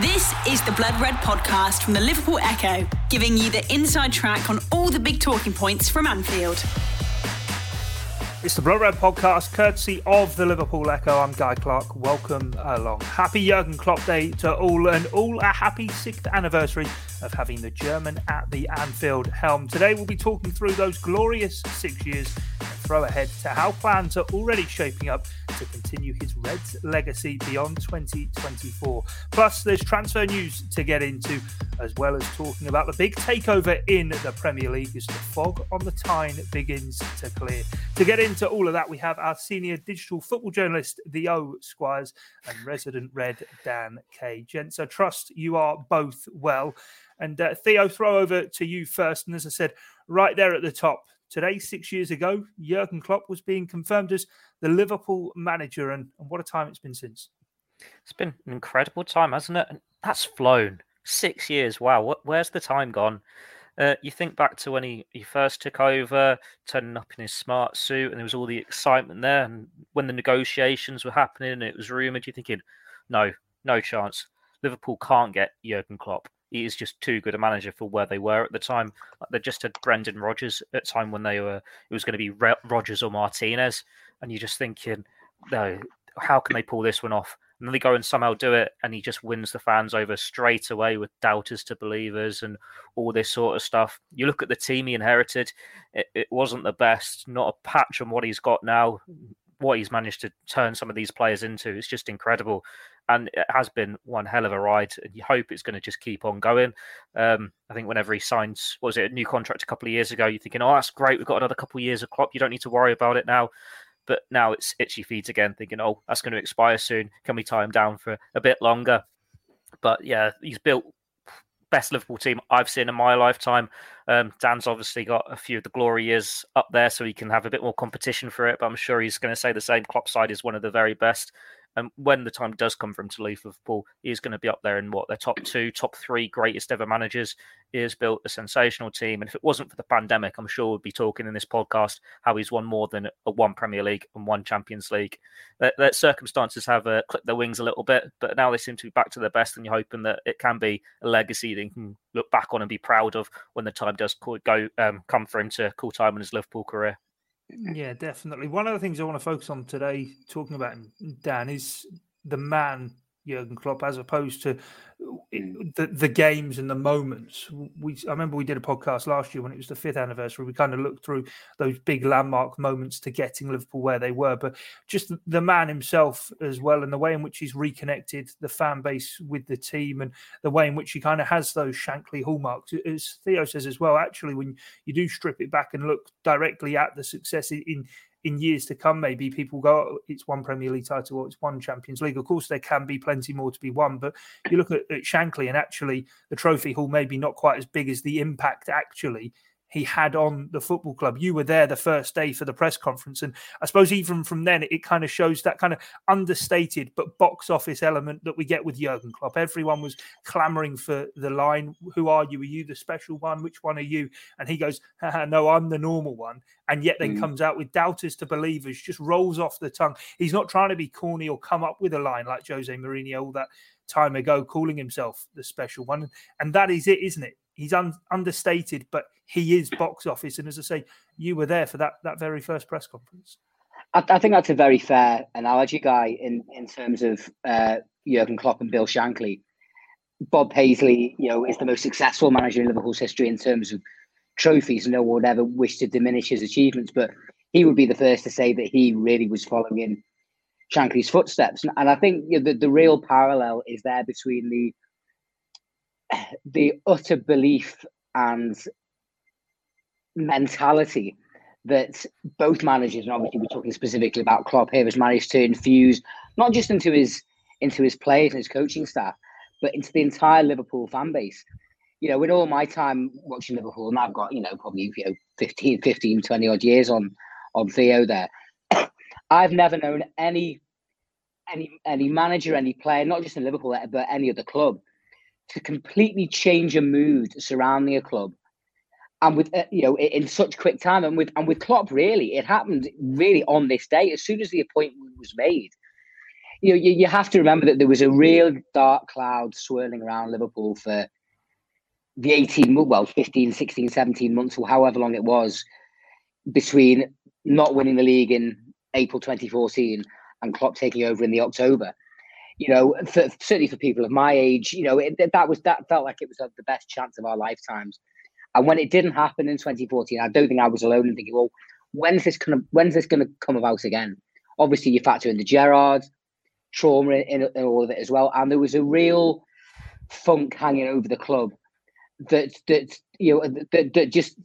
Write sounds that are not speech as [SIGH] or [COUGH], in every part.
This is the Blood Red podcast from the Liverpool Echo, giving you the inside track on all the big talking points from Anfield. It's the Blood Red podcast, courtesy of the Liverpool Echo. I'm Guy Clark. Welcome along. Happy Jurgen Klopp Day to all, and all a happy sixth anniversary of having the German at the Anfield helm. Today we'll be talking through those glorious six years throw ahead to how plans are already shaping up to continue his Reds legacy beyond 2024. Plus, there's transfer news to get into, as well as talking about the big takeover in the Premier League as the fog on the Tyne begins to clear. To get into all of that, we have our senior digital football journalist, Theo Squires, and resident Red Dan Kay. Gents, I trust you are both well. And uh, Theo, throw over to you first. And as I said, right there at the top, today, six years ago, Jurgen Klopp was being confirmed as the Liverpool manager. And, and what a time it's been since. It's been an incredible time, hasn't it? And that's flown. Six years. Wow. Where's the time gone? Uh, you think back to when he, he first took over, turning up in his smart suit, and there was all the excitement there. And when the negotiations were happening, and it was rumored, you're thinking, no, no chance. Liverpool can't get Jurgen Klopp he is just too good a manager for where they were at the time. Like they just had Brendan Rodgers at a time when they were it was going to be Rodgers or Martinez, and you're just thinking, no, how can they pull this one off? And then they go and somehow do it, and he just wins the fans over straight away with doubters to believers and all this sort of stuff. You look at the team he inherited; it, it wasn't the best. Not a patch on what he's got now what he's managed to turn some of these players into is just incredible and it has been one hell of a ride. And you hope it's going to just keep on going. Um, I think whenever he signs, was it a new contract a couple of years ago, you're thinking, "Oh, that's great. We've got another couple of years of Klopp. You don't need to worry about it now." But now it's itchy feet again, thinking, "Oh, that's going to expire soon. Can we tie him down for a bit longer?" But yeah, he's built best Liverpool team I've seen in my lifetime. Um, Dan's obviously got a few of the glory years up there, so he can have a bit more competition for it. But I'm sure he's going to say the same. Klopp side is one of the very best. And when the time does come for him to leave Liverpool, he's going to be up there in what their top two, top three greatest ever managers. He has built a sensational team. And if it wasn't for the pandemic, I'm sure we'd be talking in this podcast how he's won more than one Premier League and one Champions League. That circumstances have uh, clipped their wings a little bit, but now they seem to be back to their best. And you're hoping that it can be a legacy you can look back on and be proud of when the time does go um, come for him to call time in his Liverpool career. Yeah, definitely. One of the things I want to focus on today, talking about him, Dan, is the man Jurgen Klopp, as opposed to mm. the the games and the moments. We I remember we did a podcast last year when it was the fifth anniversary. We kind of looked through those big landmark moments to getting Liverpool where they were, but just the man himself as well, and the way in which he's reconnected the fan base with the team, and the way in which he kind of has those Shankly hallmarks. As Theo says as well, actually, when you do strip it back and look directly at the success in in years to come, maybe people go, oh, it's one Premier League title or it's one Champions League. Of course, there can be plenty more to be won, but you look at, at Shankly and actually the trophy hall maybe not quite as big as the impact actually he had on the football club. You were there the first day for the press conference. And I suppose even from then, it, kind of shows that kind of understated but box office element that we get with Jurgen Klopp. Everyone was clamoring for the line, Who are you? Are you the special one? Which one are you? And he goes, [LAUGHS] No, I'm the normal one. And yet then mm. comes out with doubters to believers, just rolls off the tongue. He's not trying to be corny or come up with a line like Jose Mourinho all that time ago, calling himself the special one. And that is it, isn't it? He's un- understated, but he is box office. And as I say, you were there for that that very first press conference. I, I think that's a very fair analogy, guy, in in terms of uh, Jurgen Klopp and Bill Shankly. Bob Paisley, you know, is the most successful manager in Liverpool's history in terms of trophies. No one would ever wish to diminish his achievements, but he would be the first to say that he really was following in Shankly's footsteps. And, and I think you know, the, the real parallel is there between the the utter belief and mentality that both managers, and obviously we're talking specifically about Klopp here, has managed to infuse not just into his into his players and his coaching staff, but into the entire Liverpool fan base. You know, in all my time watching Liverpool, and I've got, you know, probably you know 15, 15, 20 odd years on on Theo there. [COUGHS] I've never known any any any manager, any player, not just in Liverpool, but any other club, to completely change a mood surrounding a club and with uh, you know in such quick time and with and with Klopp really it happened really on this day as soon as the appointment was made you know, you, you have to remember that there was a real dark cloud swirling around Liverpool for the 18, well, 15, 16, 17 months, or however long it was, between not winning the league in April 2014 and Klopp taking over in the October. You know, for, certainly for people of my age, you know, it, that was that felt like it was uh, the best chance of our lifetimes. And when it didn't happen in 2014, I don't think I was alone in thinking, well, when's this gonna when's this gonna come about again? Obviously, you factor in the Gerrard trauma in, in, all of it as well, and there was a real funk hanging over the club that that you know that, that just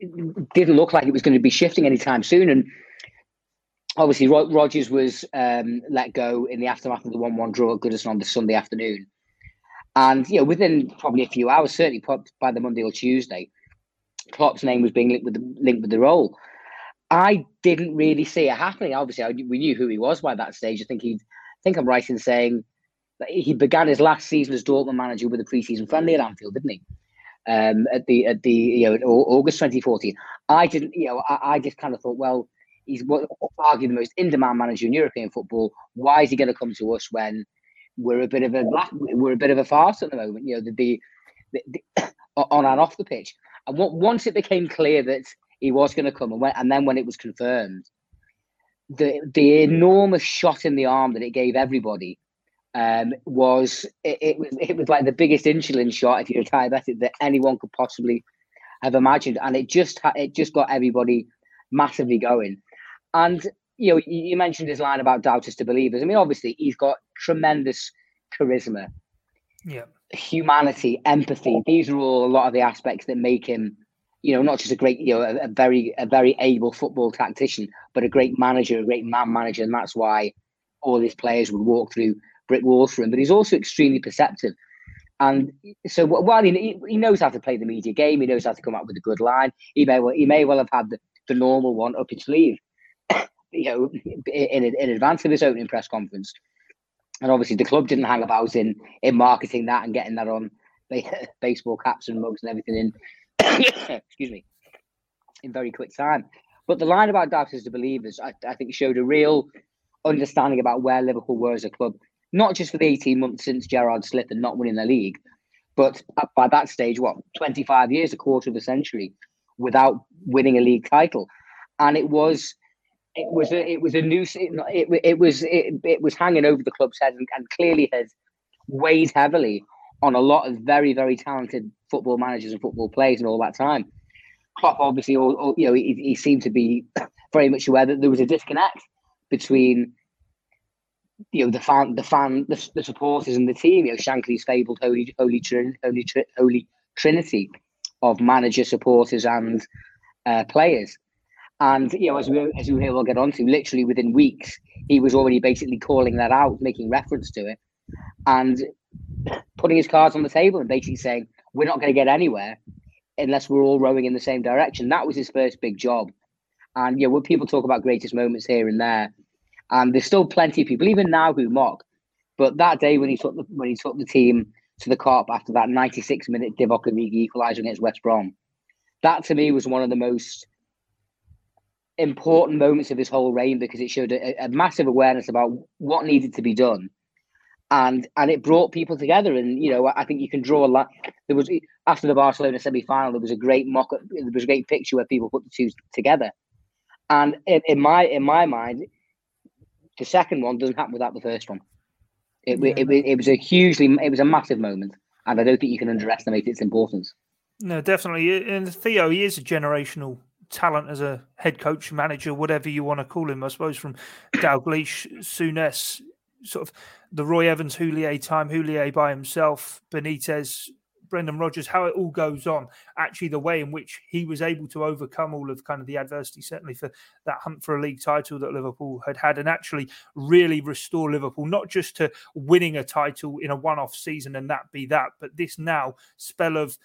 didn't look like it was going to be shifting anytime soon. And obviously, Rodgers was um, let go in the aftermath of the one-one draw at Goodison on the Sunday afternoon. And you know, within probably a few hours, certainly by the Monday or Tuesday, Klopp's name was being linked with the linked with the role. I didn't really see it happening. Obviously, I, we knew who he was by that stage. I think he, I think I'm right in saying that he began his last season as Dortmund manager with a preseason friendly at Anfield, didn't he? um, at the at the you know August 2014. I didn't, you know, I, I just kind of thought, well, he's arguably the most in-demand manager in European football. Why is he going to come to us when we're a bit of a we're a bit of a farce at the moment? You know, the, the, the, the [COUGHS] on and off the pitch. And what, once it became clear that he was going to come, and, when, and then when it was confirmed, the the enormous shot in the arm that it gave everybody um, was it, it, was it was like the biggest insulin shot if you're a diabetic that anyone could possibly have imagined, and it just it just got everybody massively going. And you know, you mentioned his line about doubters to believers. I mean, obviously, he's got tremendous charisma, yeah, humanity, empathy. These are all a lot of the aspects that make him, you know, not just a great, you know, a, a very a very able football tactician, but a great manager, a great man manager, and that's why all his players would walk through brick walls for him, but he's also extremely perceptive. And so while he, he knows how to play the media game, he knows how to come up with a good line. He may well he may well have had the, the normal one up his sleeve, you know, in, in advance of his opening press conference. And obviously, the club didn't hang about in in marketing that and getting that on [LAUGHS] baseball caps and mugs and everything in. [COUGHS] excuse me, in very quick time. But the line about doubters to believers, I, I think, showed a real understanding about where Liverpool were as a club not just for the 18 months since Gerrard slipped and not winning the league, but by that stage, what, 25 years, a quarter of a century without winning a league title. And it was it was a, it was a noose. It, it, it was it, it was hanging over the club's head and, and clearly has weighed heavily on a lot of very very talented football managers and football players and all that time. Klopp obviously, all, all, you know, he, he seemed to be [COUGHS] very much aware that there was a disconnect between you know the fan, the fan, the, the supporters and the team. You know Shankly's fabled holy, holy, holy, holy trinity of manager, supporters, and uh, players. And you know, as we as we will get onto, literally within weeks, he was already basically calling that out, making reference to it, and putting his cards on the table and basically saying, "We're not going to get anywhere unless we're all rowing in the same direction." That was his first big job. And you know, when people talk about greatest moments here and there, and there's still plenty of people, even now, who mock. But that day when he took the when he took the team to the Kop after that 96 minute Divock Origi equaliser against West Brom, that to me was one of the most important moments of his whole reign because it showed a, a, massive awareness about what needed to be done, and and it brought people together. And you know, I think you can draw a lot. There was after the Barcelona semi final, there was a great mock. There was a great picture where people put the two together, and in, in my in my mind, the second one doesn't happen without the first one. It, yeah. it, it, it was a hugely, it was a massive moment, and I don't think you can underestimate its importance. No, definitely. And Theo, he is a generational talent as a head coach, manager, whatever you want to call him. I suppose from Dalglish, Souness, sort of the Roy Evans Houllier time, Houllier by himself, Benitez, Brendan Rodgers, how it all goes on, actually the way in which he was able to overcome all of kind of the adversity, certainly for that hunt for a league title that Liverpool had had, and actually really restore Liverpool, not just to winning a title in a one-off season and that be that, but this now spell of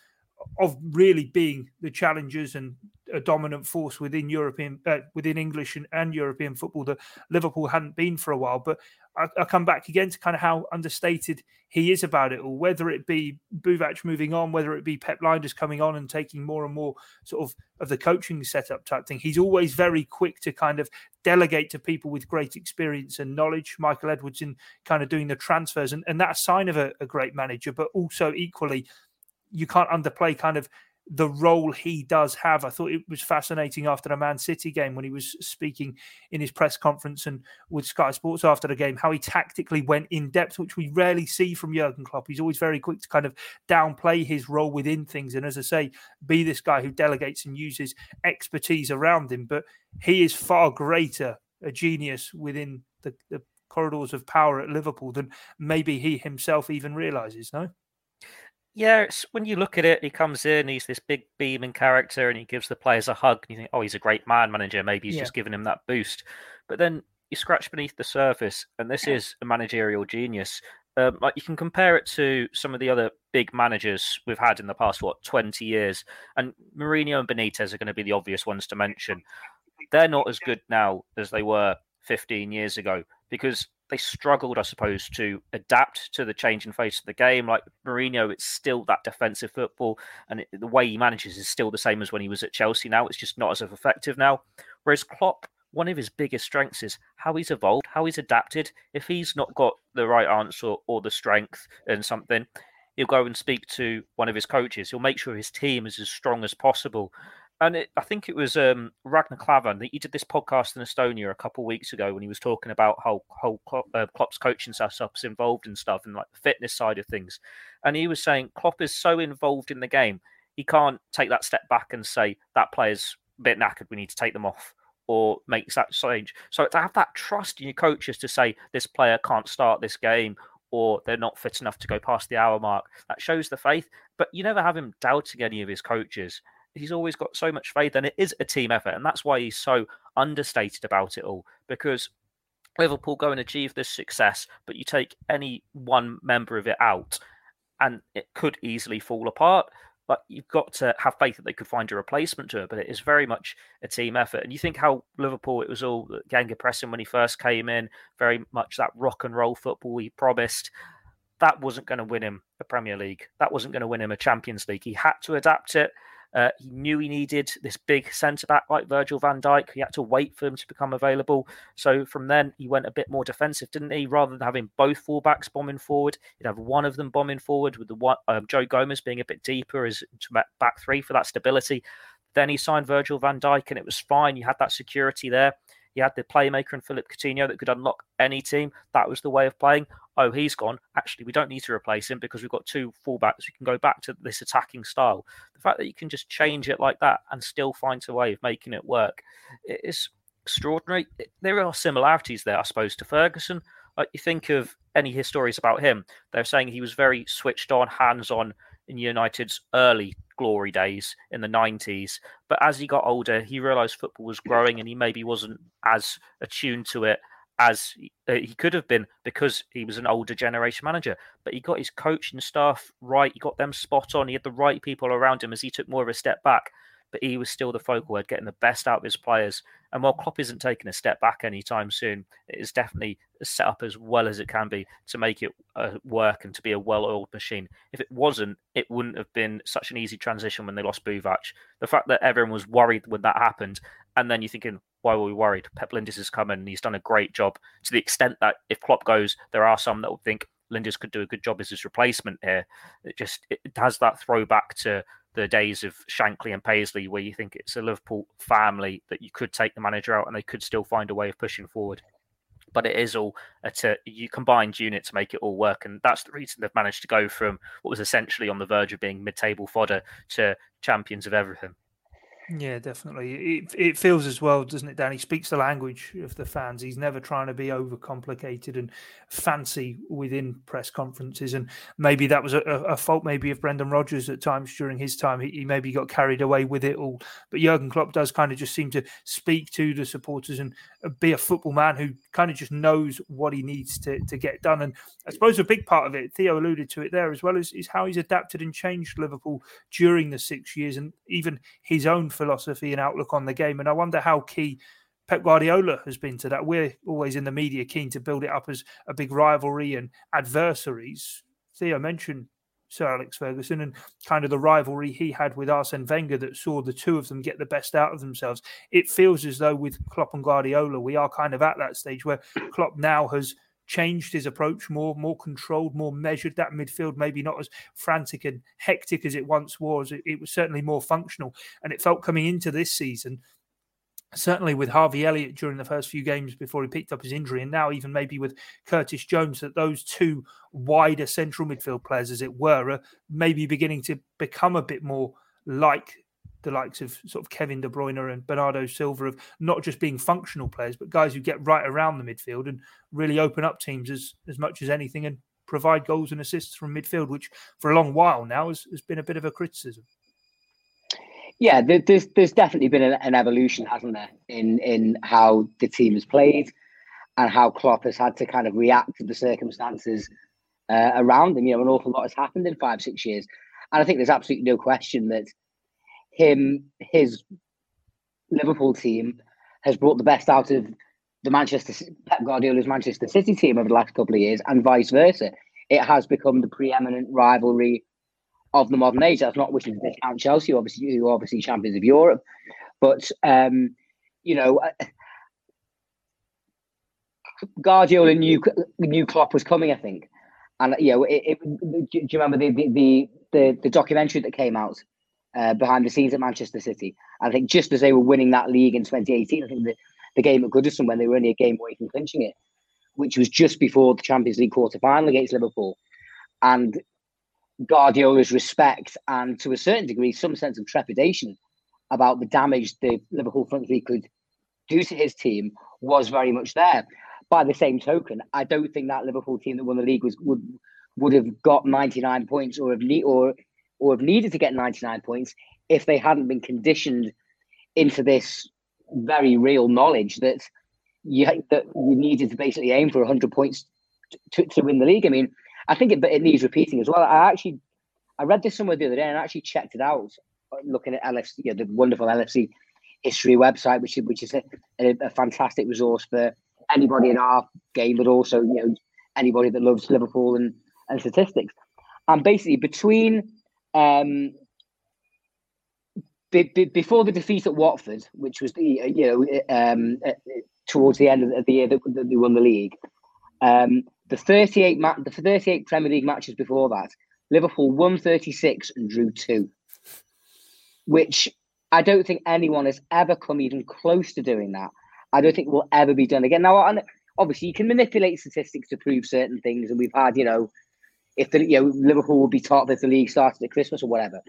of really being the challengers and a dominant force within European, uh, within English and, and, European football that Liverpool hadn't been for a while. But I, I, come back again to kind of how understated he is about it or Whether it be Buvac moving on, whether it be Pep Lijnders coming on and taking more and more sort of of the coaching setup type thing, he's always very quick to kind of delegate to people with great experience and knowledge. Michael Edwards in kind of doing the transfers, and, and that's a sign of a, a great manager. But also equally, you can't underplay kind of the role he does have. I thought it was fascinating after the Man City game when he was speaking in his press conference and with Sky Sports after the game, how he tactically went in depth, which we rarely see from Jurgen Klopp. He's always very quick to kind of downplay his role within things. And as I say, be this guy who delegates and uses expertise around him. But he is far greater a genius within the, the corridors of power at Liverpool than maybe he himself even realizes, no? Yeah, it's, when you look at it, he comes in, he's this big beaming character, and he gives the players a hug. And you think, oh, he's a great man manager. Maybe he's yeah. just giving him that boost. But then you scratch beneath the surface, and this is a managerial genius. Um, like you can compare it to some of the other big managers we've had in the past, what, 20 years. And Mourinho and Benitez are going to be the obvious ones to mention. They're not as good now as they were 15 years ago because they struggled, I suppose, to adapt to the changing face of the game. Like Mourinho, it's still that defensive football, and it, the way he manages is still the same as when he was at Chelsea. Now it's just not as effective now. Whereas Klopp, one of his biggest strengths is how he's evolved, how he's adapted. If he's not got the right answer or the strength and something, he'll go and speak to one of his coaches. He'll make sure his team is as strong as possible and it, I think it was um, Ragnar Klavan. He did this podcast in Estonia a couple of weeks ago when he was talking about how how Klopp, uh, Klopp's coaching setup's involved and stuff, and like the fitness side of things. And he was saying Klopp is so involved in the game, he can't take that step back and say that player's a bit knackered. We need to take them off or makes that change. So to have that trust in your coaches to say this player can't start this game or they're not fit enough to go past the hour mark, that shows the faith. But you never have him doubting any of his coaches he's always got so much faith, and it is a team effort, and that's why he's so understated about it all. Because Liverpool go and achieve this success, but you take any one member of it out, and it could easily fall apart. But you've got to have faith that they could find a replacement to it. But it is very much a team effort. And you think how Liverpool, it was all gegenpressing when he first came in, very much that rock and roll football he promised that wasn't going to win him a Premier League. That wasn't going to win him a Champions League. He had to adapt it. Uh, he knew he needed this big centre back like Virgil van Dijk. He had to wait for him to become available. So from then, he went a bit more defensive, didn't he? Rather than having both fullbacks bombing forward, he'd have one of them bombing forward with the one um, Joe Gomez being a bit deeper as back three for that stability. Then he signed Virgil van Dijk, and it was fine. You had that security there. You had the playmaker and Philippe Coutinho that could unlock any team. That was the way of playing. Oh, he's gone. Actually, we don't need to replace him because we've got two fullbacks. We can go back to this attacking style. The fact that you can just change it like that and still find a way of making it work is extraordinary. There are similarities there, I suppose, to Ferguson. Like you think of any histories about him, they're saying he was very switched on, hands on in United's early glory days in the 90s. But as he got older, he realized football was growing and he maybe wasn't as attuned to it as uh, he could have been because he was an older generation manager. But he got his coaching staff right, he got them spot on, he had the right people around him as he took more of a step back but he was still the focal head, getting the best out of his players. And while Klopp isn't taking a step back anytime soon, it is definitely set up as well as it can be to make it uh, work and to be a well-oiled machine. If it wasn't, it wouldn't have been such an easy transition when they lost Buvac. The fact that everyone was worried when that happened, and then you're thinking, why were we worried? Pep Lijnders has come and he's done a great job to the extent that if Klopp goes, there are some that will think Lijnders could do a good job as his replacement here. It just it has that throwback to the days of Shankly and Paisley, where you think it's a Liverpool family that you could take the manager out and they could still find a way of pushing forward. But it is all a t- you combined unit to make it all work, and that's the reason they've managed to go from what was essentially on the verge of being mid-table fodder to champions of everything. Yeah, definitely. It it feels as well, doesn't it, Dan? Speaks the language of the fans. He's never trying to be overcomplicated and fancy within press conferences. And maybe that was a, a fault, maybe of Brendan Rodgers at times during his time. He, he, maybe got carried away with it all. But Jurgen Klopp does kind of just seem to speak to the supporters and uh, be a football man who kind of just knows what he needs to, to get done. And I suppose a big part of it, Theo alluded to it there as well, is, is how he's adapted and changed Liverpool during the six years and even his own philosophy and outlook on the game. And I wonder how key Pep Guardiola has been to that. We're always in the media keen to build it up as a big rivalry and adversaries. Theo mentioned Sir Alex Ferguson and kind of the rivalry he had with Arsene Wenger that saw the two of them get the best out of themselves. It feels as though with Klopp and Guardiola, we are kind of at that stage where Klopp now has changed his approach more, more controlled, more measured. That midfield maybe not as frantic and hectic as it once was. It, it was certainly more functional, and it felt coming into this season certainly with Harvey Elliott during the first few games before he picked up his injury, and now even maybe with Curtis Jones, that those two wider central midfield players, as it were, are maybe beginning to become a bit more like the likes of sort of Kevin De Bruyne and Bernardo Silva of not just being functional players, but guys who get right around the midfield and really open up teams as, as much as anything and provide goals and assists from midfield, which for a long while now has, has been a bit of a criticism yeah, there's there's definitely been an, evolution, hasn't there, in in how the team has played and how Klopp has had to kind of react to the circumstances uh, around him. You know, an awful lot has happened in five six years, and I think there's absolutely no question that him his Liverpool team has brought the best out of the Manchester Pep Guardiola's Manchester City team over the last couple of years, and vice versa. It has become the preeminent rivalry of the modern age. That's not wishing to discount Chelsea, obviously, who are obviously champions of Europe. But um, you know, uh, Guardiola knew knew Klopp was coming. I think, and you know, it, it, do you remember the, the the the documentary that came out uh, behind the scenes at Manchester City? I think just as they were winning that league in 2018, I think the, the game at Goodison when they were only a game away from clinching it, which was just before the Champions League quarter final against Liverpool, and Guardiola's respect and to a certain degree some sense of trepidation about the damage the Liverpool front three could do to his team was very much there. By the same token, I don't think that Liverpool team that won the league was would would have got 99 points or have or or have needed to get 99 points if they hadn't been conditioned into this very real knowledge that you that you needed to basically aim for 100 points to, to win the league. I mean, I think it, it needs repeating as well. I actually I read this somewhere the other day and I actually checked it out, uh, looking at LFC, you know, the wonderful LFC history website, which is which is a, a, a, fantastic resource for anybody in our game, but also you know anybody that loves Liverpool and and statistics. And basically, between um, be, be, before the defeat at Watford, which was the you know um, towards the end of the year that, that they won the league, um, the 38 ma- the 38 Premier League matches before that, Liverpool won 36 and drew two, which I don't think anyone has ever come even close to doing that. I don't think will ever be done again. Now, obviously, you can manipulate statistics to prove certain things, and we've had, you know, if the you know Liverpool would be top if the league started at Christmas or whatever.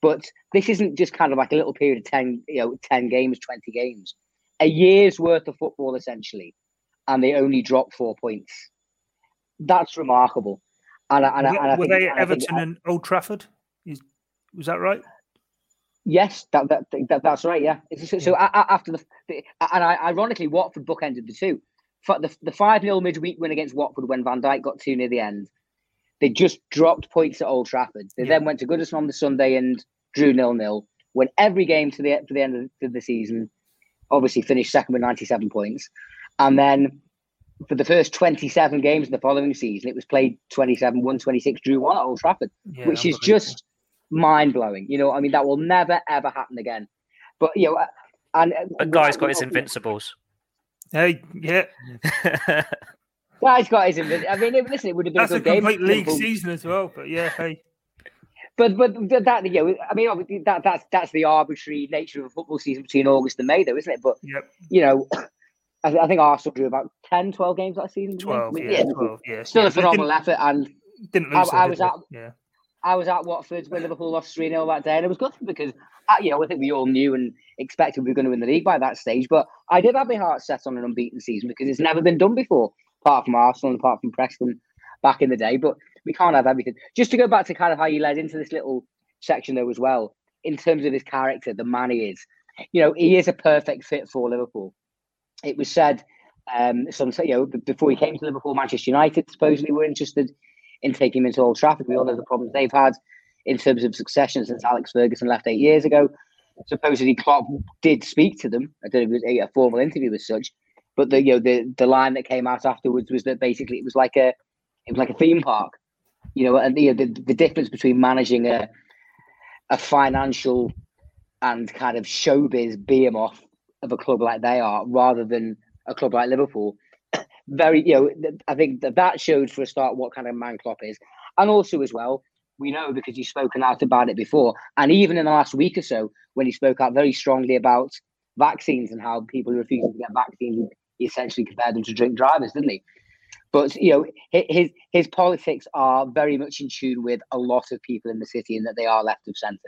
But this isn't just kind of like a little period of ten, you know, ten games, twenty games, a year's worth of football essentially, and they only dropped four points that's remarkable. And, and, were, and were they at Everton and Old Trafford? Is, was that right? Yes, that, that, that that's right. Yeah. So, so after the, the, and I, ironically, Watford bookended the two. The the five 0 midweek win against Watford when Van Dijk got two near the end. They just dropped points at Old Trafford. They yeah. then went to Goodison on the Sunday and drew nil nil. Went every game to the to the end of the season. Obviously, finished second with ninety seven points, and then for the first 27 games in the following season, it was played 27, 1, 26, drew one at Old Trafford, yeah, which is just mind blowing. You know, I mean, that will never, ever happen again. But, you know, and uh, but guy's got his invincibles. Hey, yeah. [LAUGHS] guy's got his. I mean, listen, it would have been That's a good a complete game. league season as well. But yeah, hey. But but that yeah, I mean that that's that's the arbitrary nature of a football season between August and May, though, isn't it? But yep. you know, I, I, think Arsenal drew about 10, 12 games that season. 12, yeah, yeah, 12, yeah. Still yeah, a phenomenal effort. And didn't lose I, I was at, yeah. I was at Watford when Liverpool lost 3 0 that day, and it was good because, uh, you know, I think we all knew and expected we were going to win the league by that stage. But I did have my heart set on an unbeaten season because it's never been done before, apart from Arsenal and apart from Preston back in the day. But we can't have everything. Just to go back to kind of how you led into this little section, though, as well, in terms of his character, the man he is, you know, he is a perfect fit for Liverpool. It was said um, some, you know, before he came to Liverpool, Manchester United supposedly were interested in taking him into Old Trafford. We all know the problems they've had in terms of succession since Alex Ferguson left eight years ago. supposedly Klopp did speak to them. I don't know if it was a, formal interview as such, but the you know the the line that came out afterwards was that basically it was like a it was like a theme park, you know, and the the, difference between managing a a financial and kind of showbiz behemoth of a club like they are, rather than a club like Liverpool. [COUGHS] Very, you know, I think that that showed for a start what kind of man Klopp is, and also as well, we know because he's spoken out about it before, and even in the last week or so, when he spoke out very strongly about vaccines and how people refusing to get vaccines, he essentially compared them to drink drivers, didn't he? But you know, his his politics are very much in tune with a lot of people in the city, and that they are left of centre.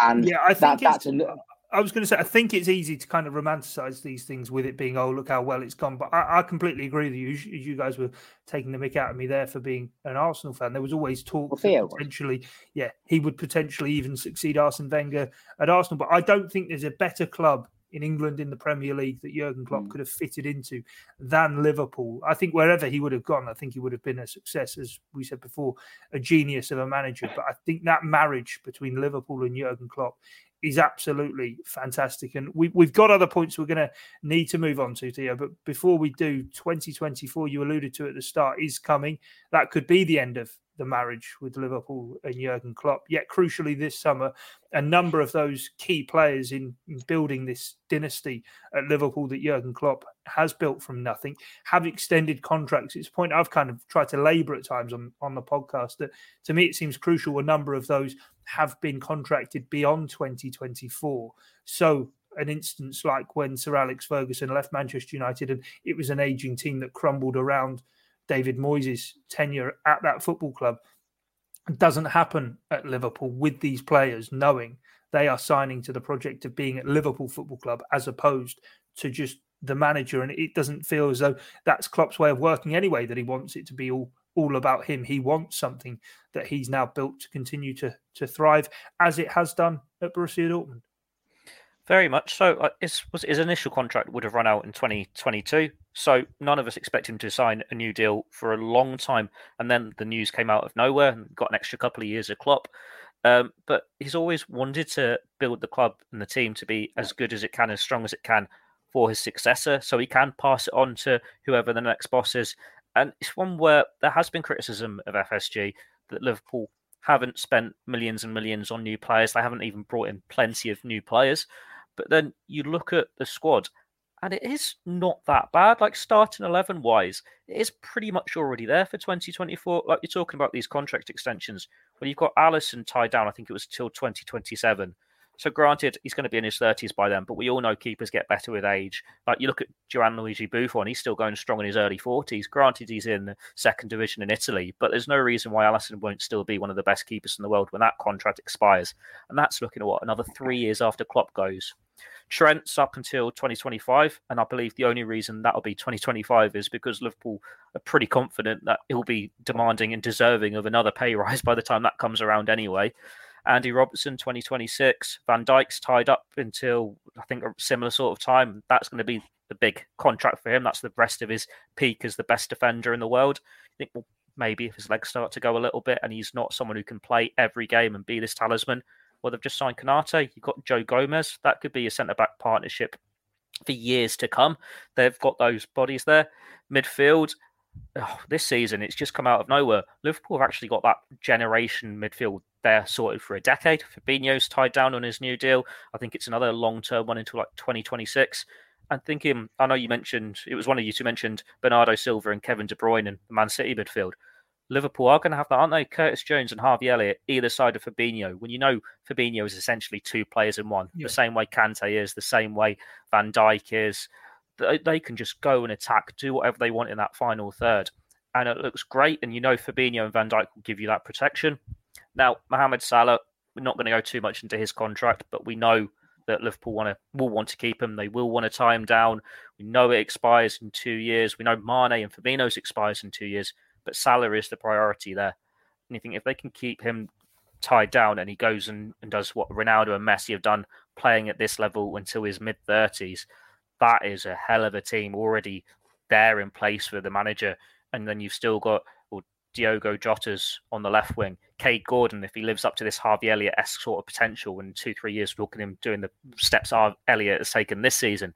And yeah, I think that, that's a, I was going to say, I think it's easy to kind of romanticize these things with it being, oh, look how well it's gone. But I, I completely agree with you. You guys were taking the mick out of me there for being an Arsenal fan. There was always talk well, potentially, yeah, he would potentially even succeed Arsene Wenger at Arsenal. But I don't think there's a better club in England in the Premier League that Jurgen Klopp mm. could have fitted into than Liverpool. I think wherever he would have gone, I think he would have been a success, as we said before, a genius of a manager. But I think that marriage between Liverpool and Jurgen Klopp is absolutely fantastic. And we, we've got other points we're going to need to move on to, Theo. But before we do, 2024, you alluded to at the start, is coming. That could be the end of the marriage with Liverpool and Jurgen Klopp. Yet, crucially, this summer, a number of those key players in, in, building this dynasty at Liverpool that Jurgen Klopp has built from nothing have extended contracts. It's a point I've kind of tried to labour at times on, on the podcast that to me it seems crucial. A number of those have been contracted beyond 2024. So, an instance like when Sir Alex Ferguson left Manchester United and it was an aging team that crumbled around David Moyes' tenure at that football club doesn't happen at Liverpool with these players knowing they are signing to the project of being at Liverpool Football Club as opposed to just the manager. And it doesn't feel as though that's Klopp's way of working anyway, that he wants it to be all all about him. He wants something that he's now built to continue to to thrive as it has done at Borussia Dortmund. Very much so. Uh, his, his initial contract would have run out in 2022. So none of us expect him to sign a new deal for a long time. And then the news came out of nowhere and got an extra couple of years of Klopp. Um, but he's always wanted to build the club and the team to be as good as it can, as strong as it can for his successor. So he can pass it on to whoever the next boss is. And it's one where there has been criticism of FSG that Liverpool haven't spent millions and millions on new players. They haven't even brought in plenty of new players. But then you look at the squad, and it is not that bad. Like starting 11 wise, it is pretty much already there for 2024. Like you're talking about these contract extensions. Well, you've got Alisson tied down, I think it was till 2027. So granted, he's going to be in his 30s by then, but we all know keepers get better with age. Like you look at Gianluigi Buffon, he's still going strong in his early 40s. Granted, he's in the second division in Italy, but there's no reason why Alisson won't still be one of the best keepers in the world when that contract expires. And that's looking at what another three years after Klopp goes. Trent's up until 2025, and I believe the only reason that'll be 2025 is because Liverpool are pretty confident that he'll be demanding and deserving of another pay rise by the time that comes around anyway. Andy Robertson 2026. Van Dijk's tied up until I think a similar sort of time. That's going to be the big contract for him. That's the rest of his peak as the best defender in the world. I think well, maybe if his legs start to go a little bit and he's not someone who can play every game and be this talisman, well, they've just signed Konate. You've got Joe Gomez. That could be a centre back partnership for years to come. They've got those bodies there. Midfield, oh, this season, it's just come out of nowhere. Liverpool have actually got that generation midfield there sorted for a decade. Fabinho's tied down on his new deal. I think it's another long term one until like 2026. And thinking, I know you mentioned, it was one of you two mentioned Bernardo Silva and Kevin De Bruyne and Man City midfield. Liverpool are going to have that, aren't they? Curtis Jones and Harvey Elliott, either side of Fabinho. When you know Fabinho is essentially two players in one, yeah. the same way Kante is, the same way Van Dijk is. They, they can just go and attack, do whatever they want in that final third. And it looks great. And you know Fabinho and Van Dijk will give you that protection. Now, Mohamed Salah, we're not going to go too much into his contract, but we know that Liverpool want to will want to keep him. They will want to tie him down. We know it expires in two years. We know Mane and Fabinho's expires in two years but Salah is the priority there. And you think if they can keep him tied down and he goes and, and does what Ronaldo and Messi have done, playing at this level until his mid 30s, that is a hell of a team already there in place for the manager. And then you've still got well, Diogo Jota's on the left wing, Kaide Gordon, if he lives up to this Harvey Elliott esque sort of potential in two, three years, looking him doing the steps Elliott has taken this season.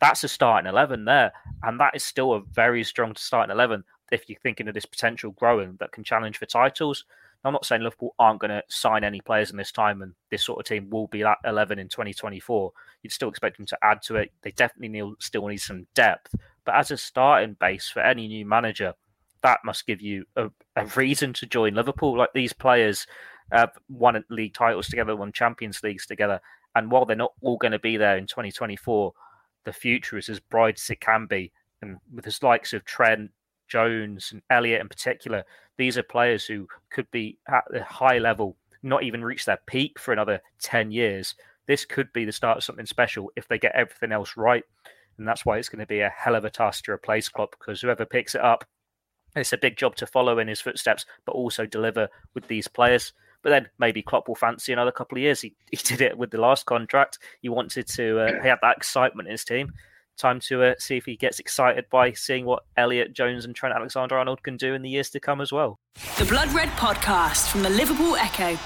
That's a starting 11 there. And that is still a very strong starting 11 if you're thinking of this potential growing that can challenge for titles. I'm not saying Liverpool aren't going to sign any players in this time, and this sort of team will be at 11 in 2024. You'd still expect them to add to it. They definitely need, still need some depth, but as a starting base for any new manager, that must give you a, a reason to join Liverpool. Like these players have won league titles together, won Champions Leagues together, and while they're not all going to be there in 2024, the future is as bright as it can be. And with the likes of Trent, Jones, and Elliott in particular, these are players who could be at a high level, not even reach their peak for another 10 years. This could be the start of something special if they get everything else right. And that's why it's going to be a hell of a task to replace Klopp because whoever picks it up, it's a big job to follow in his footsteps, but also deliver with these players. But then maybe Klopp will fancy another couple of years. He, [LAUGHS] he did it with the last contract. He wanted to, uh, he had that excitement in his team time to uh, see if he gets excited by seeing what Elliott Jones and Trent Alexander Arnold can do in the years to come as well. The Blood Red Podcast from the Liverpool Echo.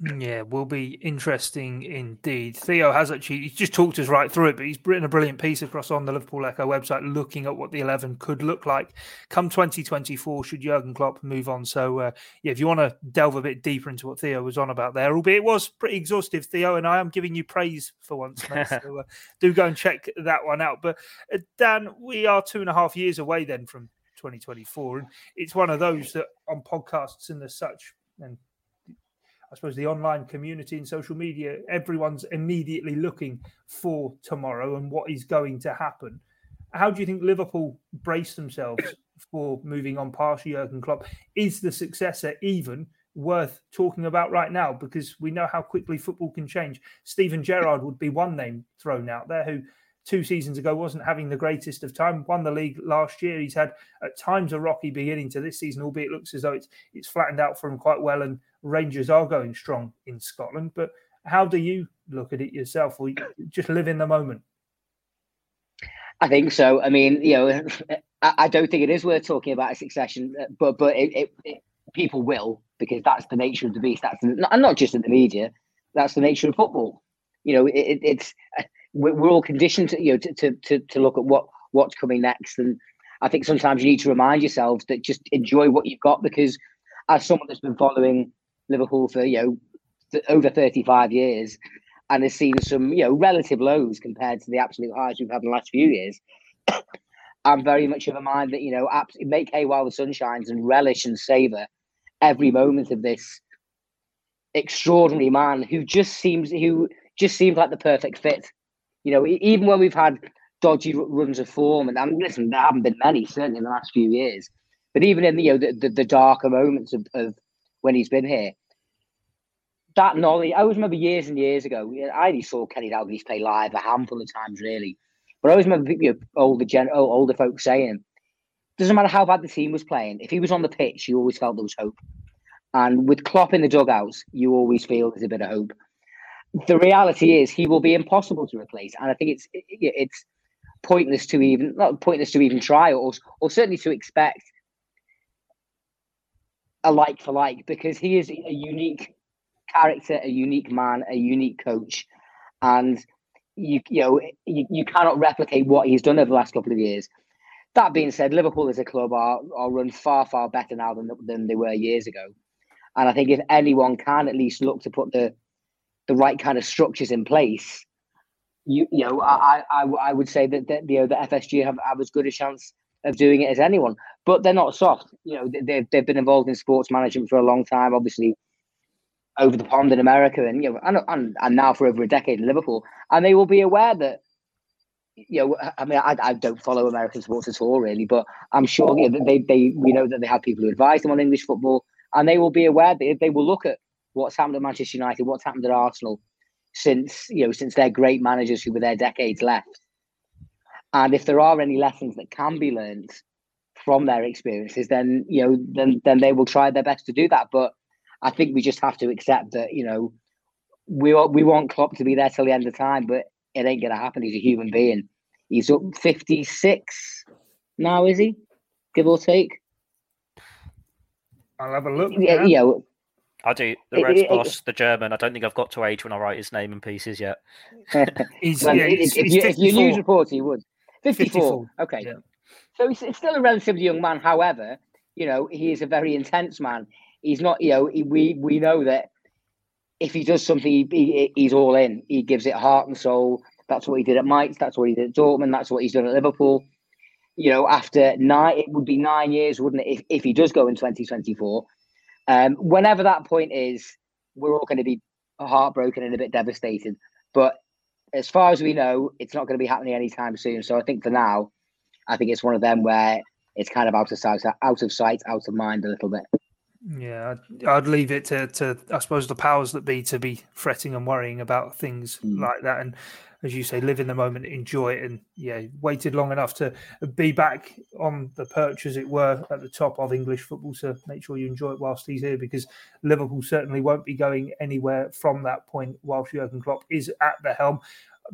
Yeah, will be interesting indeed. Theo has actually he's just talked us right through it, but he's written a brilliant piece across on the Liverpool Echo website looking at what the 11 could look like come 2024 should Jurgen Klopp move on. So, uh, yeah, if you want to delve a bit deeper into what Theo was on about there, albeit it was pretty exhaustive, Theo, and I am giving you praise for once, mate, so uh, [LAUGHS] do go and check that one out. But, uh, Dan, we are two and a half years away then from 2024, and it's one of those that on podcasts and as such, and I suppose the online community and social media, everyone's immediately looking for tomorrow and what is going to happen. How do you think Liverpool brace themselves for moving on past Jurgen Klopp? Is the successor even worth talking about right now? Because we know how quickly football can change. Steven Gerrard would be one name thrown out there who two seasons ago wasn't having the greatest of time. Won the league last year. He's had at times a rocky beginning to this season, albeit it looks as though it's it's flattened out for him quite well and Rangers are going strong in Scotland. But how do you look at it yourself, or just live in the moment? I think so. I mean, you know, [LAUGHS] I, don't think it is worth talking about a succession, but but it, it, it, people will because that's the nature of the beast. That's and not just in the media. That's the nature of football. You know, it's uh, we're all conditioned to you know to, to to look at what what's coming next, and I think sometimes you need to remind yourselves that just enjoy what you've got because as someone that's been following Liverpool for you know over 35 years and has seen some you know relative lows compared to the absolute highs we've had in the last few years. [COUGHS] I'm very much of a mind that you know make hay while the sun shines and relish and savor every moment of this extraordinary man who just seems who just seems like the perfect fit. You know, even when we've had dodgy runs of form, and, listen, there haven't been many certainly in the last few years. But even in you know the, the, the darker moments of, of when he's been here. That knowledge, I always remember years and years ago, I only saw Kenny Dalglish play live a handful of times, really. But I always remember you know, older gen, older folks saying, doesn't matter how bad the team was playing, if he was on the pitch, you always felt there was hope. And with Klopp in the dugouts, you always feel there's a bit of hope. The reality is, he will be impossible to replace, and I think it's it's pointless to even not pointless to even try, or or certainly to expect a like for like because he is a unique character, a unique man, a unique coach, and you you know you, you cannot replicate what he's done over the last couple of years. That being said, Liverpool as a club are, are run far far better now than than they were years ago, and I think if anyone can at least look to put the the right kind of structures in place, you you know I I, I would say that, that you know the FSG have, have as good a chance of doing it as anyone. But they're not soft. You know, they've they've been involved in sports management for a long time. Obviously, over the pond in America, and you know, and and, and now for over a decade in Liverpool, and they will be aware that. You know, I mean, I, I don't follow American sports at all, really, but I'm sure you know, they they we know that they have people who advise them on English football, and they will be aware that they will look at what's happened at Manchester United, what's happened at Arsenal, since you know since their great managers who were there decades left, and if there are any lessons that can be learned from their experiences, then you know, then then they will try their best to do that. But I think we just have to accept that you know we we want Klopp to be there till the end of time, but it ain't gonna happen. He's a human being. He's up fifty six now, is he? give or take. I'll have a look. Yeah, yeah. I do. The Reds boss, the German. I don't think I've got to age when I write his name in pieces yet. [LAUGHS] he's, Well, yeah, if, he's, if he's you, if you're a 54. news reporter, you would. 54. 54, Okay. yeah. So he's, he's still a relatively young man. However, you know, he is a very intense man. He's not, you know, he, we we know that if he does something, he, he, he's all in. He gives it heart and soul. That's what he did at Mainz. That's what he did at Dortmund. That's what he's done at Liverpool. You know, after nine, it would be nine years, wouldn't it, if, if he does go in 2024? Um, whenever that point is, we're all going to be heartbroken and a bit devastated. But as far as we know, it's not going to be happening anytime soon. So I think for now, I think it's one of them where it's kind of out of sight, out of sight, out of mind a little bit. Yeah, I'd, I'd leave it to, to, I suppose, the powers that be to be fretting and worrying about things Mm. like that. And as you say, live in the moment, enjoy it. And yeah, waited long enough to be back on the perch, as it were, at the top of English football. So make sure you enjoy it whilst he's here because Liverpool certainly won't be going anywhere from that point whilst Jurgen Klopp is at the helm.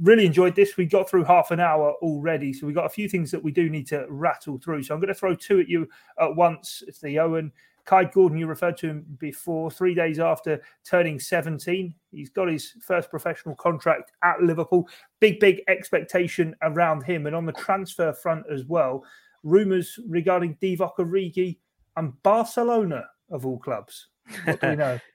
Really enjoyed this. We got through half an hour already, so we got a few things that we do need to rattle through. So I'm going to throw two at you at once. It's the Owen. Kaide Gordon, you referred to him before, three days after turning 17. He's got his first professional contract at Liverpool. Big, big expectation around him. And on the transfer front as well, rumours regarding Divock Origi and Barcelona, of all clubs. What do we know? [LAUGHS]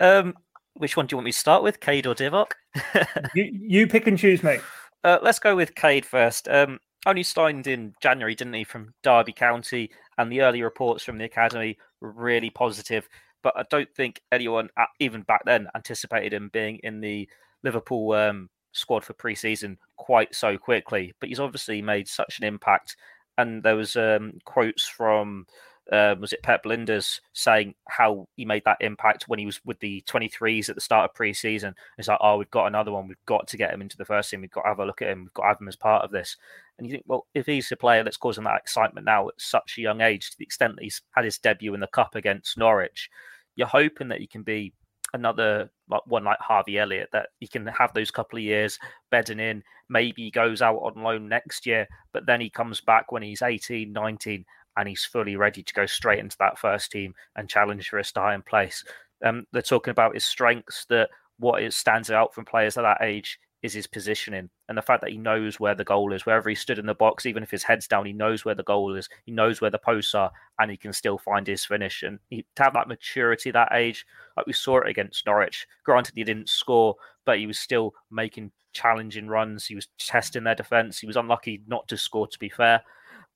Um, which one do you want me to start with, Kaide or Divock? [LAUGHS] you, you pick and choose, mate. Uh, let's go with Kaide first. Um, only signed in January, didn't he, from Derby County? And the early reports from the academy really positive. But I don't think anyone, uh, even back then, anticipated him being in the Liverpool um, squad for pre-season quite so quickly. But he's obviously made such an impact. And there was um, quotes from um, was it Pep Lijnders saying how he made that impact when he was with the 23s at the start of pre-season. It's like, oh, we've got another one. We've got to get him into the first team. We've got to have a look at him. We've got to have him as part of this. And you think, well, if he's a player that's causing that excitement now at such a young age, to the extent that he's had his debut in the cup against Norwich, you're hoping that he can be another like one like Harvey Elliott that he can have those couple of years bedding in. Maybe he goes out on loan next year, but then he comes back when he's 18, 19, and he's fully ready to go straight into that first team and challenge for a starting place. Um, they're talking about his strengths, that what it stands out from players at that age is his positioning and the fact that he knows where the goal is, wherever he stood in the box, even if his head's down, he knows where the goal is, he knows where the posts are, and he can still find his finish. And he, to have that maturity that age, like we saw it against Norwich. Granted, he didn't score, but he was still making challenging runs. He was testing their defense. He was unlucky not to score, to be fair.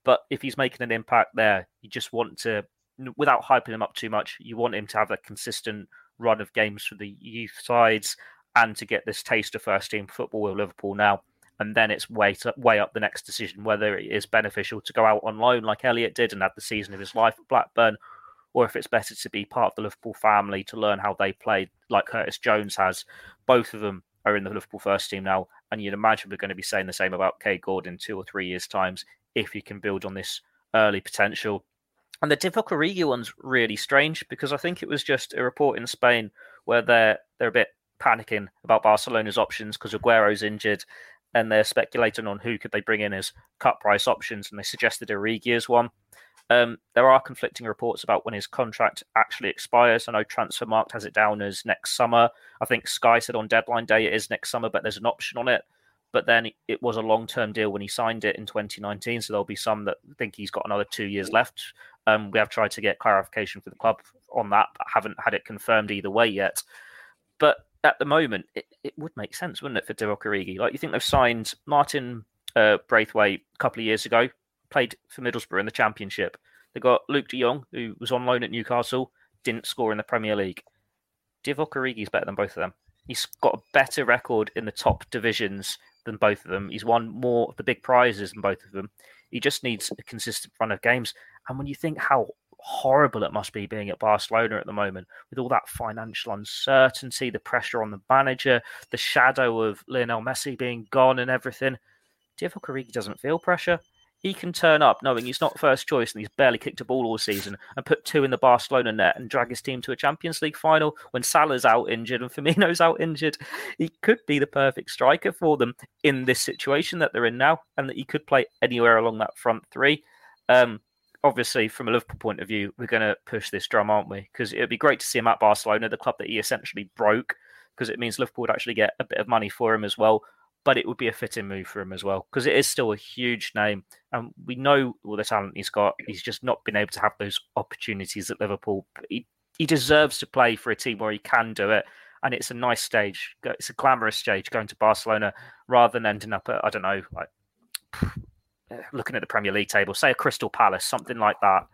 But if he's making an impact there, you just want to, without hyping him up too much, you want him to have a consistent run of games for the youth sides and to get this taste of first team football with Liverpool now. And then it's way to, way up the next decision whether it is beneficial to go out on loan like Elliott did and have the season of his life at Blackburn, or if it's better to be part of the Liverpool family to learn how they played like Curtis Jones has. Both of them are in the Liverpool first team now, and you'd imagine we're going to be saying the same about Kaide Gordon two or three years' times if you can build on this early potential. And the Divock Origi one's really strange because I think it was just a report in Spain where they're they're a bit panicking about Barcelona's options because Aguero's injured, and they're speculating on who could they bring in as cut price options, and they suggested Origi as one. Um, there are conflicting reports about when his contract actually expires. I know Transfermarkt has it down as next summer. I think Sky said on deadline day it is next summer, but there's an option on it. But then it was a long term deal when he signed it in 2019. So there'll be some that think he's got another two years left. Um, we have tried to get clarification for the club on that, but haven't had it confirmed either way yet. But at the moment, it, it would make sense, wouldn't it, for Divock Origi? Like you think they've signed Martin uh, Braithwaite a couple of years ago, played for Middlesbrough in the Championship. They got Luuk De Jong, who was on loan at Newcastle, didn't score in the Premier League. Divock is better than both of them. He's got a better record in the top divisions than both of them. He's won more of the big prizes than both of them. He just needs a consistent run of games. And when you think how horrible it must be being at Barcelona at the moment, with all that financial uncertainty, the pressure on the manager, the shadow of Lionel Messi being gone and everything, Divock Origi doesn't feel pressure. He can turn up knowing he's not first choice and he's barely kicked a ball all season and put two in the Barcelona net and drag his team to a Champions League final when Salah's out injured and Firmino's out injured. He could be the perfect striker for them in this situation that they're in now and that he could play anywhere along that front three. Um, obviously, from a Liverpool point of view, we're going to push this drum, aren't we? Because it'd be great to see him at Barcelona, the club that he essentially broke, because it means Liverpool would actually get a bit of money for him as well. But it would be a fitting move for him as well, because it is still a huge name, and we know all the talent he's got. He's just not been able to have those opportunities at Liverpool. He, he deserves to play for a team where he can do it, and it's a nice stage. It's a glamorous stage going to Barcelona rather than ending up at I don't know, like looking at the Premier League table, say a Crystal Palace, something like that.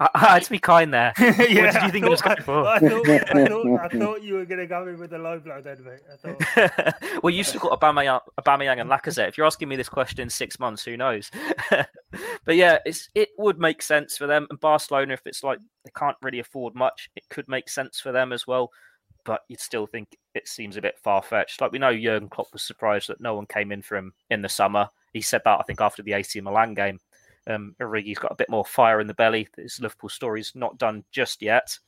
I, I had to be kind there. yeah, [LAUGHS] what did you think I, was going for? I thought, I, [LAUGHS] thought, I thought you were going to go in with a low blow then, mate. I thought... [LAUGHS] well, you've still got Aubameyang, Aubameyang and Lacazette. If you're asking me this question in six months, who knows? but yeah, it's it would make sense for them. And Barcelona, if it's like they can't really afford much, it could make sense for them as well. But you'd still think it seems a bit far fetched. Like we know Jurgen Klopp was surprised that no one came in for him in the summer he said that I think after the AC Milan game. Um, Origi's got a bit more fire in the belly. His Liverpool story's not done just yet.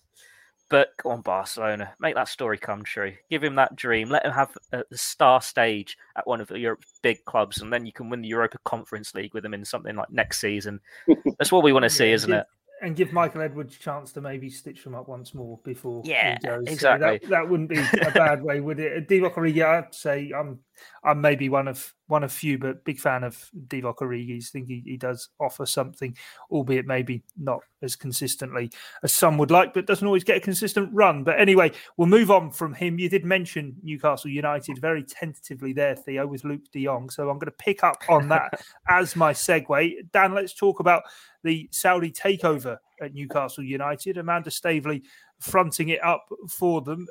But go on, Barcelona, make that story come true. Give him that dream. Let him have a, the star stage at one of Europe's big clubs, and then you can win the Europa Conference League with him in something like next season. [LAUGHS] That's what we want to see, isn't it? and give Michael Edwards a chance to maybe stitch them up once more before yeah exactly so that, that wouldn't be a bad way would it [LAUGHS] Divock Origi I'd say I'm I'm maybe one of one of few but big fan of Divock Origi's think he, he does offer something albeit maybe not as consistently as some would like but doesn't always get a consistent run. But anyway we'll move on from him. You did mention Newcastle United very tentatively there Theo with Luuk de Jong. So I'm going to pick up on that [LAUGHS] as my segue. Dan let's talk about the Saudi takeover at Newcastle United. Amanda Staveley fronting it up for them.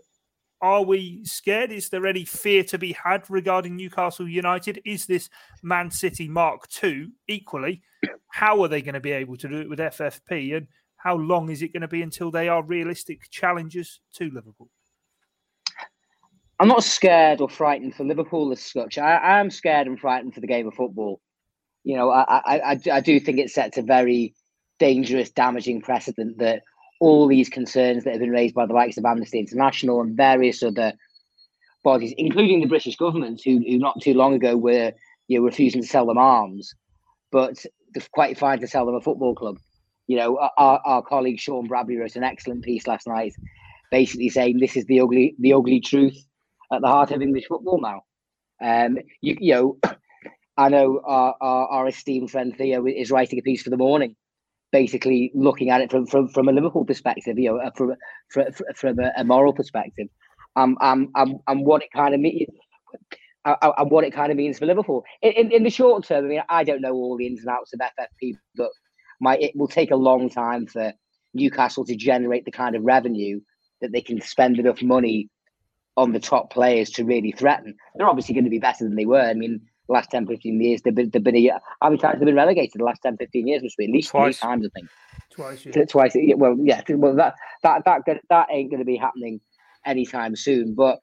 Are we scared? Is there any fear to be had regarding Newcastle United? Is this Man City Mark II equally? How are they going to be able to do it with FFP? And how long is it going to be until they are realistic challengers to Liverpool? I'm not scared or frightened for Liverpool as such. I, I am scared and frightened for the game of football you know, I, I, I do think it sets a very dangerous, damaging precedent that all these concerns that have been raised by the likes of Amnesty International and various other bodies, including the British government, who, who not too long ago were you know, refusing to sell them arms, but quite fine to sell them a football club. You know, our, our colleague Sean Bradbury wrote an excellent piece last night, basically saying this is the ugly the ugly truth at the heart of English football now. Um, you, you know, [CLEARS THROAT] I know our, our, our, esteemed friend Theo is writing a piece for the morning, basically looking at it from from, from a Liverpool perspective, you know, uh, from from, from a, moral perspective, um, um, um, and what it kind of means. Uh, uh, and what it kind of means for Liverpool in, in, in the short term. I mean, I don't know all the ins and outs of FFP, but my it will take a long time for Newcastle to generate the kind of revenue that they can spend enough money on the top players to really threaten. They're obviously going to be better than they were. I mean, last 10, 15 years. They've been, they've been a year. How many times have been relegated the last 10, 15 years? Must be at least Twice. three times, I think. Twice. Yeah. Twice. Well, yeah. Well, that that that that ain't going to be happening anytime soon. But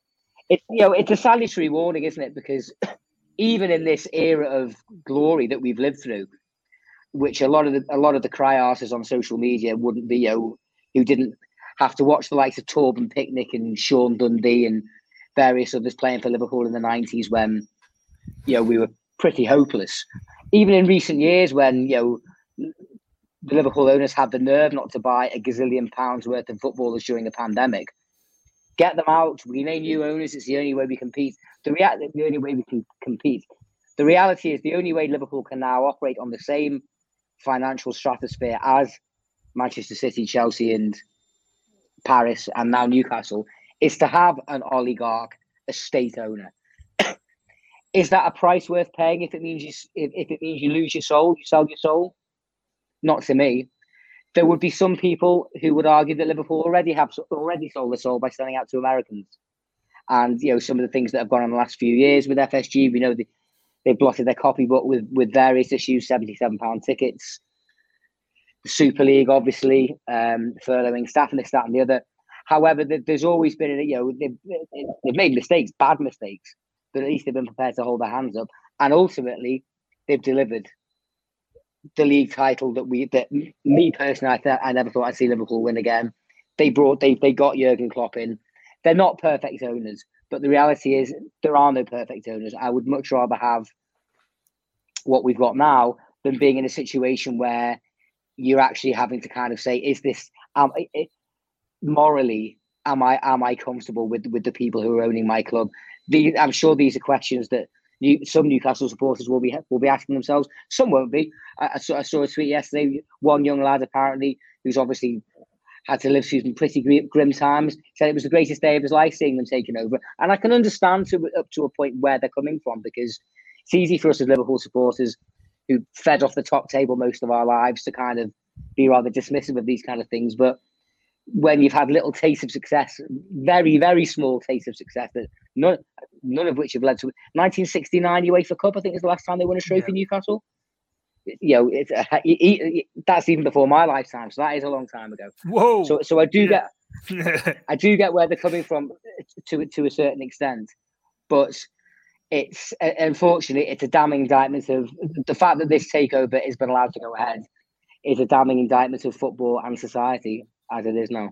it's you know it's a salutary warning, isn't it? Because [CLEARS THROAT] even in this era of glory that we've lived through, which a lot of the a lot of the cry artists on social media wouldn't be, you know, who didn't have to watch the likes of Torben Piechnik and Sean Dundee and various others playing for Liverpool in the nineties when you know, we were pretty hopeless. Even in recent years, when you know the Liverpool owners had the nerve not to buy a gazillion pounds worth of footballers during the pandemic, get them out. We name new owners. It's the only way we compete. The reality, the only way we can compete. The reality is the only way Liverpool can now operate on the same financial stratosphere as Manchester City, Chelsea, and Paris, and now Newcastle is to have an oligarch, a state owner is that a price worth paying if it means you if, if it means you lose your soul, you sell your soul? Not to me. There would be some people who would argue that Liverpool already have already sold their soul by selling out to Americans. And you know some of the things that have gone on the last few years with FSG, we know they, they've blotted their copybook with with various issues, seventy seven pound tickets, the Super League, obviously, um, furloughing staff and this, that, and the other. However, there's always been, you know, they've, they've made mistakes, bad mistakes, but at least they've been prepared to hold their hands up. And ultimately, they've delivered the league title that we that me personally I thought I never thought I'd see Liverpool win again. They brought they they got Jurgen Klopp in. They're not perfect owners, but the reality is there are no perfect owners. I would much rather have what we've got now than being in a situation where you're actually having to kind of say, is this um, it, morally am I am I comfortable with with the people who are owning my club? The, I'm sure these are questions that New, some Newcastle supporters will be will be asking themselves. Some won't be. I, I, saw, I saw a tweet yesterday. One young lad apparently who's obviously had to live through some pretty grim times. Said it was the greatest day of his life seeing them taken over, and I can understand to up to a point where they're coming from because it's easy for us as Liverpool supporters who fed off the top table most of our lives to kind of be rather dismissive of these kind of things. But when you've had little taste of success, very, very small taste of success that none, none of which have led to 1969 UEFA Cup, I think is the last time they won a trophy yeah. Newcastle. You know, it's uh, that's even before my lifetime, so that is a long time ago. Whoa! So, so I do get, I do get where they're coming from to to a certain extent, but it's unfortunately it's a damning indictment of the fact that this takeover has been allowed to go ahead is a damning indictment of football and society as it is now.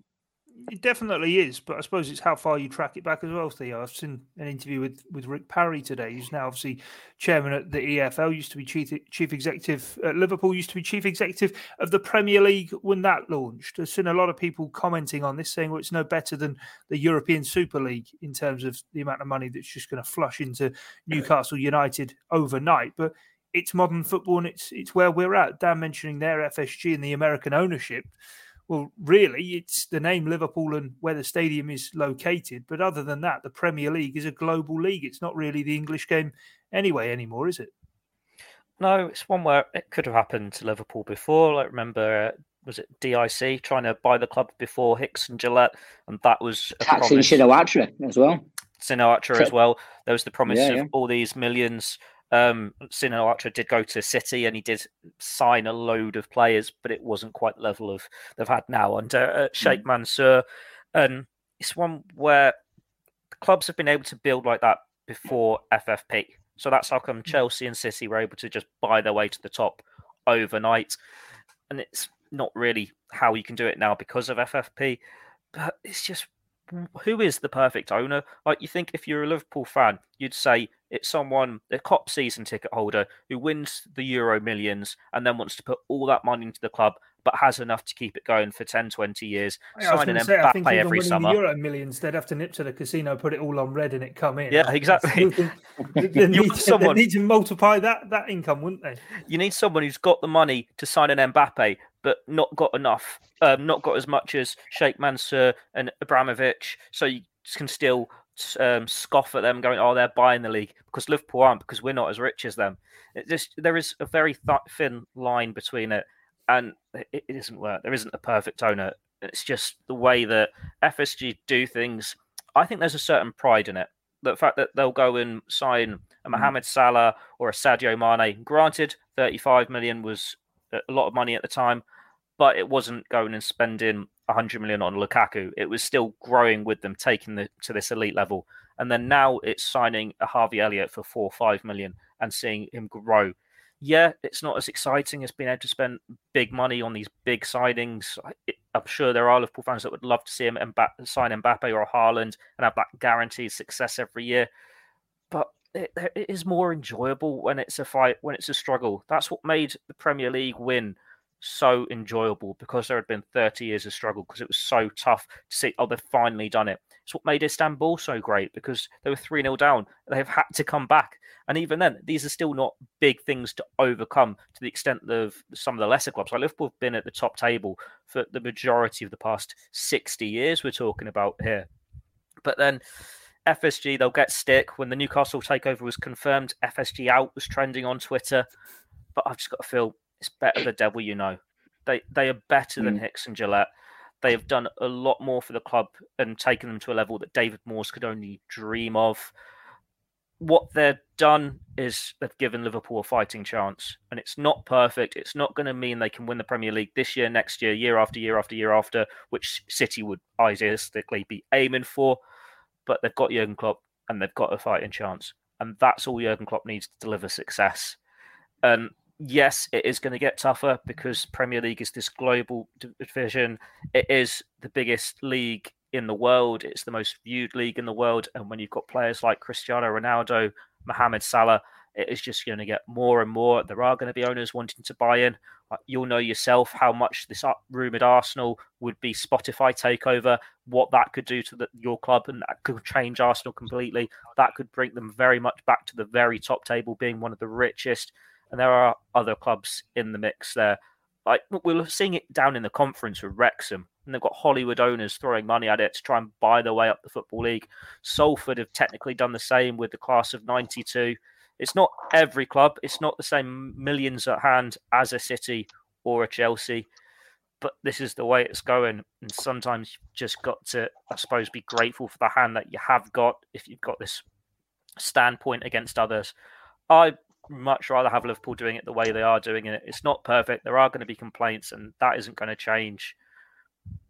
It definitely is, but I suppose it's how far you track it back as well, Theo. I've seen an interview with, with Rick Parry today, who's now obviously chairman at the EFL, used to be chief chief executive at Liverpool, used to be chief executive of the Premier League when that launched. I've seen a lot of people commenting on this, saying, well, it's no better than the European Super League in terms of the amount of money that's just going to flush into Newcastle United overnight. But it's modern football and it's it's where we're at. Dan mentioning their FSG and the American ownership well, really, it's the name Liverpool and where the stadium is located. But other than that, the Premier League is a global league. It's not really the English game anyway anymore, is it? No, it's one where it could have happened to Liverpool before. Like remember, uh, was it DIC trying to buy the club before Hicks and Gillett, and that was Thaksin Shinawatra as well. Shinawatra as well. There was the promise yeah, of all these millions um, Sinatra did go to City and he did sign a load of players, but it wasn't quite the level of they've had now under uh, Sheikh mm. Mansour. And it's one where clubs have been able to build like that before FFP. So that's how come mm. Chelsea and City were able to just buy their way to the top overnight. And it's not really how you can do it now because of FFP. But it's just Mm. who is the perfect owner? Like you think if you're a Liverpool fan, you'd say it's someone, a Kop season ticket holder who wins the Euro millions and then wants to put all that money into the club, but has enough to keep it going for 10, 20 years. Oh, yeah, sign an say, Mbappe I think every summer. The Euro millions, they'd have to nip to the casino, put it all on red, and it come in. Yeah, exactly. [LAUGHS] [LAUGHS] they, they, need, someone, [LAUGHS] they need to multiply that that income, wouldn't they? You need someone who's got the money to sign an Mbappe, but not got enough, um, not got as much as Sheikh Mansour and Abramovich, so you can still um, scoff at them, going, "Oh, they're buying the league," because Liverpool aren't, because we're not as rich as them. It just there is a very th- thin line between it, and it, it isn't work. There isn't a perfect owner. It's just the way that FSG do things. I think there's a certain pride in it. The fact that they'll go and sign a mm. Mohamed Salah or a Sadio Mane. Granted, 35 million was a lot of money at the time, but it wasn't going and spending 100 million on Lukaku. It was still growing with them, taking the to this elite level. And then now it's signing a Harvey Elliott for four or five million and seeing him grow. Yeah, it's not as exciting as being able to spend big money on these big signings. I'm sure there are Liverpool fans that would love to see him Mbappe, sign Mbappe or Haaland and have that guaranteed success every year. But it, it is more enjoyable when it's a fight, when it's a struggle. That's what made the Premier League win so enjoyable because there had been 30 years of struggle because it was so tough to see, oh, they've finally done it. It's what made Istanbul so great because they were 3 0 down. They've had to come back. And even then, these are still not big things to overcome to the extent of some of the lesser clubs. Like Liverpool have been at the top table for the majority of the past 60 years, we're talking about here. But then FSG, they'll get stick. When the Newcastle takeover was confirmed, FSG out was trending on Twitter. But I've just got to feel it's better the devil you know. They they are better mm. than Hicks and Gillett. They have done a lot more for the club and taken them to a level that David Moyes could only dream of. What they've done is they've given Liverpool a fighting chance, and it's not perfect. It's not going to mean they can win the Premier League this year, next year, year after year after year after, which City would idealistically be aiming for. But they've got Jurgen Klopp, and they've got a fighting chance, and that's all Jurgen Klopp needs to deliver success. And yes, it is going to get tougher because Premier League is this global division. It is the biggest league in the world. It's the most viewed league in the world. And when you've got players like Cristiano Ronaldo, Mohamed Salah, it is just going to get more and more. There are going to be owners wanting to buy in. You'll know yourself how much this rumored Arsenal would be Spotify takeover, what that could do to the, your club, and that could change Arsenal completely. That could bring them very much back to the very top table, being one of the richest. And there are other clubs in the mix there. Like we are seeing it down in the conference with Wrexham, and they've got Hollywood owners throwing money at it to try and buy their way up the football league. Salford have technically done the same with the class of '92 it's not every club. It's not the same millions at hand as a City or a Chelsea, but this is the way it's going. And sometimes you've just got to, I suppose, be grateful for the hand that you have got if you've got this standpoint against others. I'd much rather have Liverpool doing it the way they are doing it. It's not perfect. There are going to be complaints, and that isn't going to change.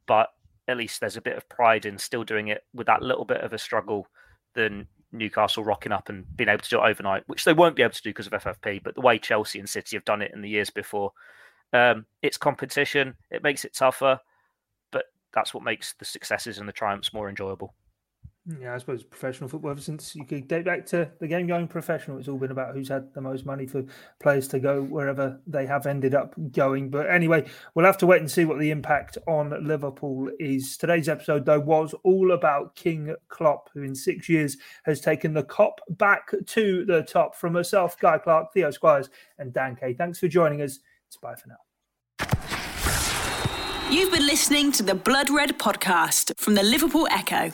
But at least there's a bit of pride in still doing it with that little bit of a struggle than Newcastle rocking up and being able to do it overnight, which they won't be able to do because of FFP. But the way Chelsea and City have done it in the years before, um, it's competition. It makes it tougher, but that's what makes the successes and the triumphs more enjoyable. Yeah, I suppose professional football ever since you could date back to the game going professional, it's all been about who's had the most money for players to go wherever they have ended up going. But anyway, we'll have to wait and see what the impact on Liverpool is. Today's episode, though, was all about King Klopp, who in six years has taken the Kop back to the top. From myself, Guy Clark, Theo Squires, and Dan Kay. Thanks for joining us. It's bye for now. You've been listening to the Blood Red podcast from the Liverpool Echo.